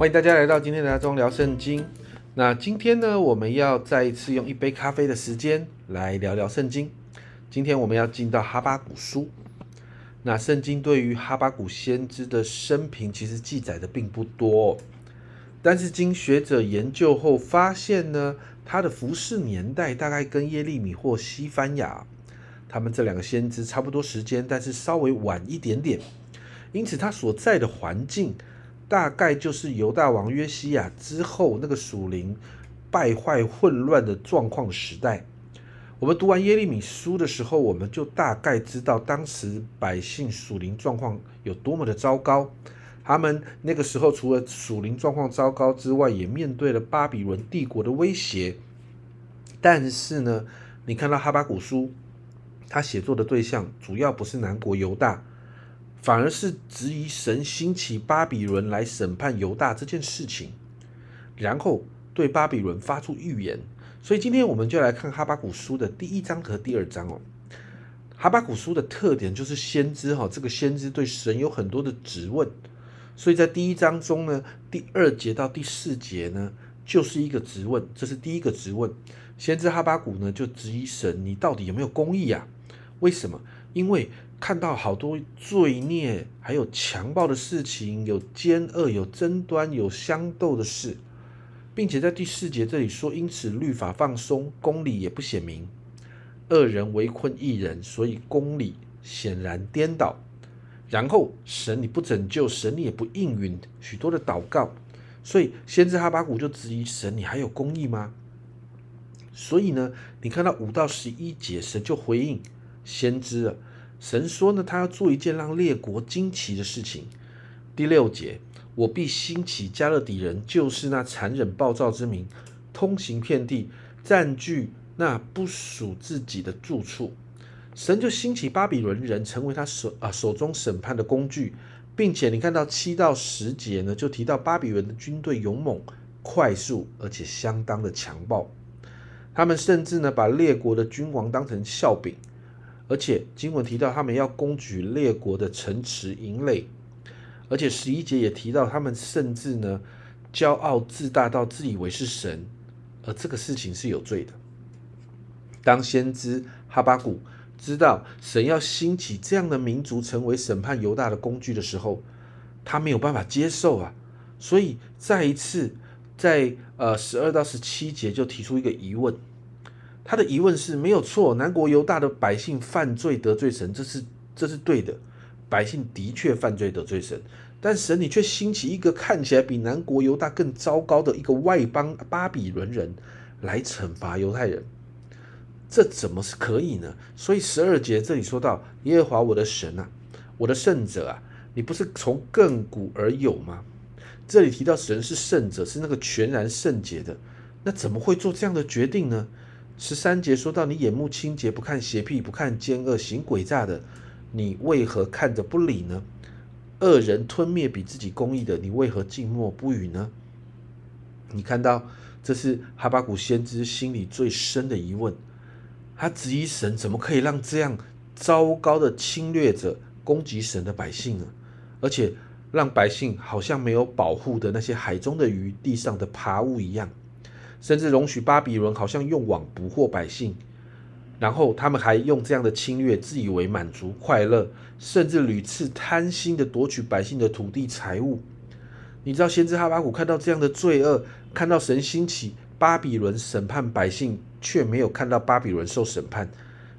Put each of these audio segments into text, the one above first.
欢迎大家来到今天的中聊圣经。那今天呢，我们要再一次用一杯咖啡的时间来聊聊圣经。今天我们要进到哈巴谷书。那圣经对于哈巴谷先知的生平其实记载的并不多，但是经学者研究后发现呢，他的服侍年代大概跟耶利米或西番雅他们这两个先知差不多时间，但是稍微晚一点点。因此他所在的环境。大概就是犹大王约西亚之后那个属灵败坏混乱的状况时代。我们读完耶利米书的时候，我们就大概知道当时百姓属灵状况有多么的糟糕。他们那个时候除了属灵状况糟糕之外，也面对了巴比伦帝国的威胁。但是呢，你看到哈巴古书，他写作的对象主要不是南国犹大。反而是质疑神兴起巴比伦来审判犹大这件事情，然后对巴比伦发出预言。所以今天我们就来看哈巴古书的第一章和第二章哦。哈巴古书的特点就是先知哈，这个先知对神有很多的质问。所以在第一章中呢，第二节到第四节呢，就是一个质问，这是第一个质问。先知哈巴古呢就质疑神，你到底有没有公义啊？为什么？因为看到好多罪孽，还有强暴的事情，有奸恶，有争端，有相斗的事，并且在第四节这里说，因此律法放松，公理也不显明，恶人围困一人，所以公理显然颠倒。然后神你不拯救，神你也不应允许多的祷告，所以先知哈巴谷就质疑神，你还有公义吗？所以呢，你看到五到十一节，神就回应先知了。神说呢，他要做一件让列国惊奇的事情。第六节，我必兴起加勒底人，就是那残忍暴躁之民，通行遍地，占据那不属自己的住处。神就兴起巴比伦人，成为他手啊手中审判的工具，并且你看到七到十节呢，就提到巴比伦的军队勇猛、快速，而且相当的强暴。他们甚至呢，把列国的君王当成笑柄。而且经文提到他们要攻取列国的城池营垒，而且十一节也提到他们甚至呢骄傲自大到自以为是神，而这个事情是有罪的。当先知哈巴谷知道神要兴起这样的民族成为审判犹大的工具的时候，他没有办法接受啊，所以再一次在呃十二到十七节就提出一个疑问。他的疑问是没有错，南国犹大的百姓犯罪得罪神，这是这是对的，百姓的确犯罪得罪神，但神你却兴起一个看起来比南国犹大更糟糕的一个外邦巴比伦人来惩罚犹太人，这怎么是可以呢？所以十二节这里说到耶和华我的神啊，我的圣者啊，你不是从亘古而有吗？这里提到神是圣者，是那个全然圣洁的，那怎么会做这样的决定呢？十三节说到：“你眼目清洁，不看邪僻，不看奸恶，行诡诈的，你为何看着不理呢？恶人吞灭比自己公义的，你为何静默不语呢？”你看到，这是哈巴谷先知心里最深的疑问。他质疑神怎么可以让这样糟糕的侵略者攻击神的百姓呢？而且让百姓好像没有保护的那些海中的鱼、地上的爬物一样。甚至容许巴比伦好像用网捕获百姓，然后他们还用这样的侵略自以为满足快乐，甚至屡次贪心的夺取百姓的土地财物。你知道先知哈巴谷看到这样的罪恶，看到神兴起巴比伦审判百姓，却没有看到巴比伦受审判，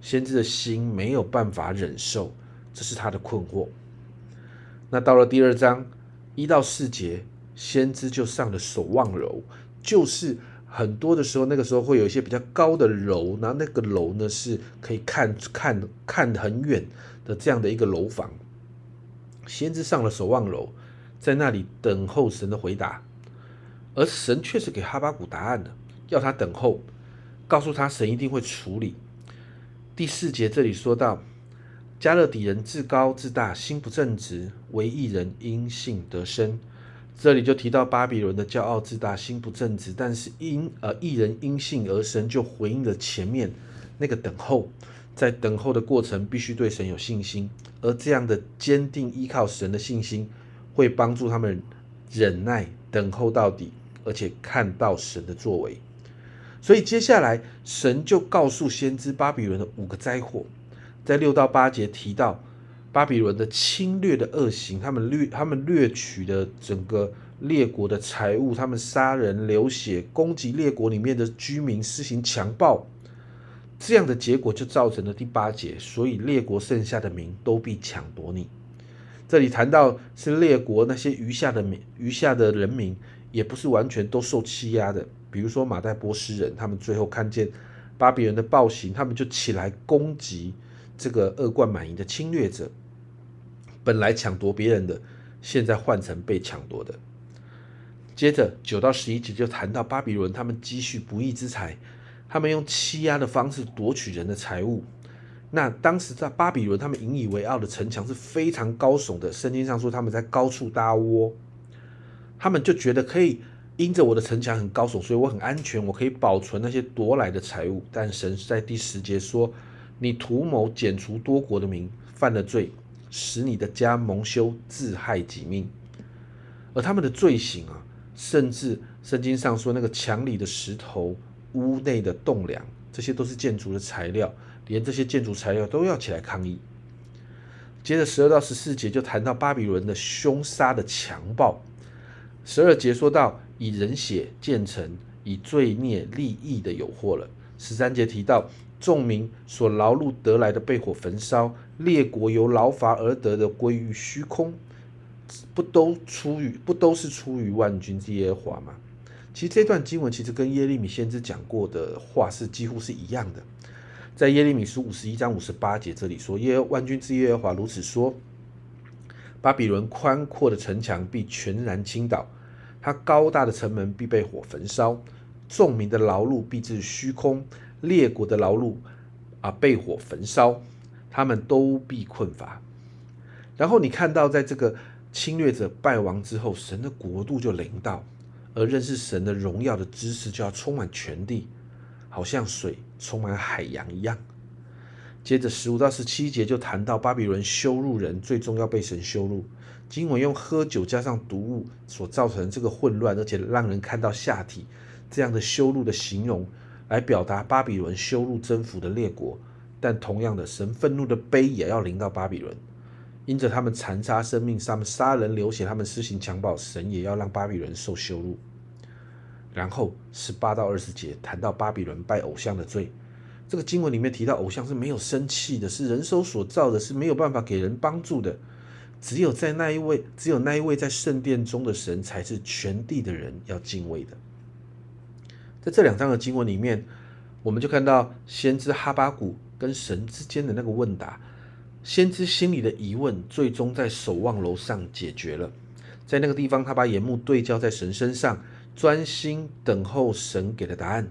先知的心没有办法忍受，这是他的困惑。那到了第二章一到四节，先知就上了守望楼，就是。很多的时候，那个时候会有一些比较高的楼，然后那个楼呢是可以看看看很远的这样的一个楼房。先知上了守望楼，在那里等候神的回答，而神却是给哈巴谷答案的，要他等候，告诉他神一定会处理。第四节这里说到，加勒底人自高自大，心不正直，唯一人因信得生。这里就提到巴比伦的骄傲自大、心不正直，但是因呃一人因信而生，就回应了前面那个等候，在等候的过程必须对神有信心，而这样的坚定依靠神的信心，会帮助他们忍耐等候到底，而且看到神的作为。所以接下来，神就告诉先知巴比伦的五个灾祸，在六到八节提到巴比伦的侵略的恶行，他们掠他们掠取的整个列国的财物，他们杀人流血，攻击列国里面的居民，施行强暴，这样的结果就造成了第八节，所以列国剩下的民都必抢夺你。这里谈到是列国那些余下的民，余下的人民也不是完全都受欺压的。比如说马代波斯人，他们最后看见巴比伦的暴行，他们就起来攻击这个恶贯满盈的侵略者。本来抢夺别人的，现在换成被抢夺的。接着九到十一节就谈到巴比伦，他们积蓄不义之财，他们用欺压的方式夺取人的财物。那当时在巴比伦，他们引以为傲的城墙是非常高耸的，圣经上说他们在高处搭窝，他们就觉得可以。因着我的城墙很高耸，所以我很安全，我可以保存那些夺来的财物。但神在第十节说：“你图谋剪除多国的民，犯了罪，使你的家蒙羞，自害己命。”而他们的罪行啊，甚至圣经上说那个墙里的石头、屋内的栋梁，这些都是建筑的材料，连这些建筑材料都要起来抗议。接着十二到十四节就谈到巴比伦的凶杀的强暴。十二节说到。以人血建成，以罪孽利益的有祸了。十三节提到众民所劳碌得来的被火焚烧，列国由劳乏而得的归于虚空，不都出于不都是出于万军之耶和华吗？其实这段经文其实跟耶利米先知讲过的话是几乎是一样的。在耶利米书五十一章五十八节这里说：耶万军之耶和华如此说：巴比伦宽阔的城墙必全然倾倒。他高大的城门必被火焚烧，众民的劳碌必至虚空，列国的劳碌啊被火焚烧，他们都必困乏。然后你看到，在这个侵略者败亡之后，神的国度就临到，而认识神的荣耀的知识就要充满全地，好像水充满海洋一样。接着十五到十七节就谈到巴比伦羞辱人，最终要被神羞辱。经文用喝酒加上毒物所造成这个混乱，而且让人看到下体这样的羞辱的形容，来表达巴比伦羞辱征服的列国。但同样的，神愤怒的悲也要临到巴比伦，因着他们残杀生命，他们杀人流血，他们施行强暴，神也要让巴比伦受羞辱。然后十八到二十节谈到巴比伦拜偶像的罪，这个经文里面提到偶像是没有生气的，是人手所造的，是没有办法给人帮助的。只有在那一位，只有那一位在圣殿中的神，才是全地的人要敬畏的。在这两章的经文里面，我们就看到先知哈巴谷跟神之间的那个问答，先知心里的疑问，最终在守望楼上解决了。在那个地方，他把眼目对焦在神身上，专心等候神给的答案。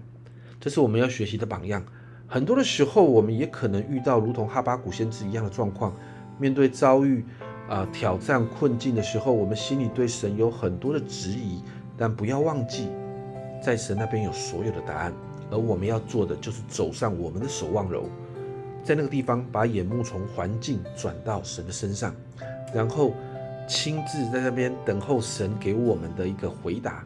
这是我们要学习的榜样。很多的时候，我们也可能遇到如同哈巴谷先知一样的状况，面对遭遇。啊，挑战困境的时候，我们心里对神有很多的质疑，但不要忘记，在神那边有所有的答案，而我们要做的就是走上我们的守望楼，在那个地方把眼目从环境转到神的身上，然后亲自在那边等候神给我们的一个回答，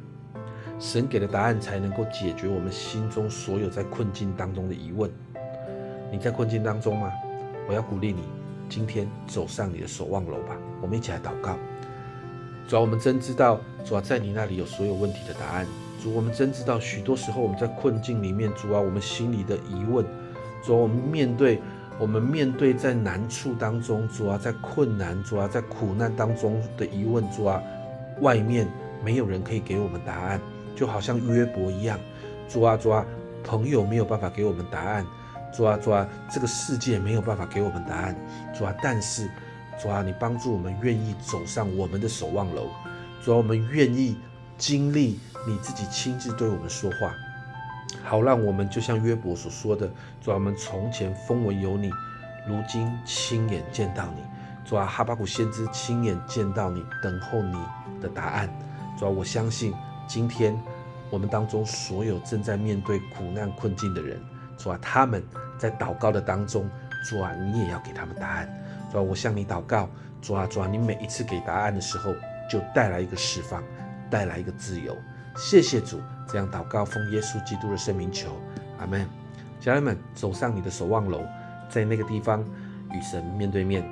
神给的答案才能够解决我们心中所有在困境当中的疑问。你在困境当中吗？我要鼓励你。今天走上你的守望楼吧，我们一起来祷告。主啊，我们真知道，主啊，在你那里有所有问题的答案。我们真知道，许多时候我们在困境里面，主啊，我们心里的疑问，主啊，我们面对，我们面对在难处当中，主啊，在困难，主啊，在苦难当中的疑问，主啊，外面没有人可以给我们答案，就好像约伯一样，主啊，主啊，朋友没有办法给我们答案。主啊，主啊，这个世界没有办法给我们答案。主啊，但是主啊，你帮助我们愿意走上我们的守望楼。主啊，我们愿意经历你自己亲自对我们说话，好让我们就像约伯所说的：主啊，我们从前风闻有你，如今亲眼见到你。主啊，哈巴谷先知亲眼见到你，等候你的答案。主啊，我相信今天我们当中所有正在面对苦难困境的人，主啊，他们。在祷告的当中，主啊，你也要给他们答案。主啊，我向你祷告，主啊，主啊，你每一次给答案的时候，就带来一个释放，带来一个自由。谢谢主，这样祷告奉耶稣基督的圣名求，阿门。家人们，走上你的守望楼，在那个地方与神面对面，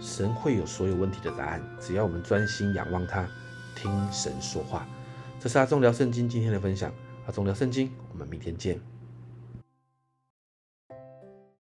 神会有所有问题的答案。只要我们专心仰望他，听神说话。这是阿忠聊圣经今天的分享，阿忠聊圣经，我们明天见。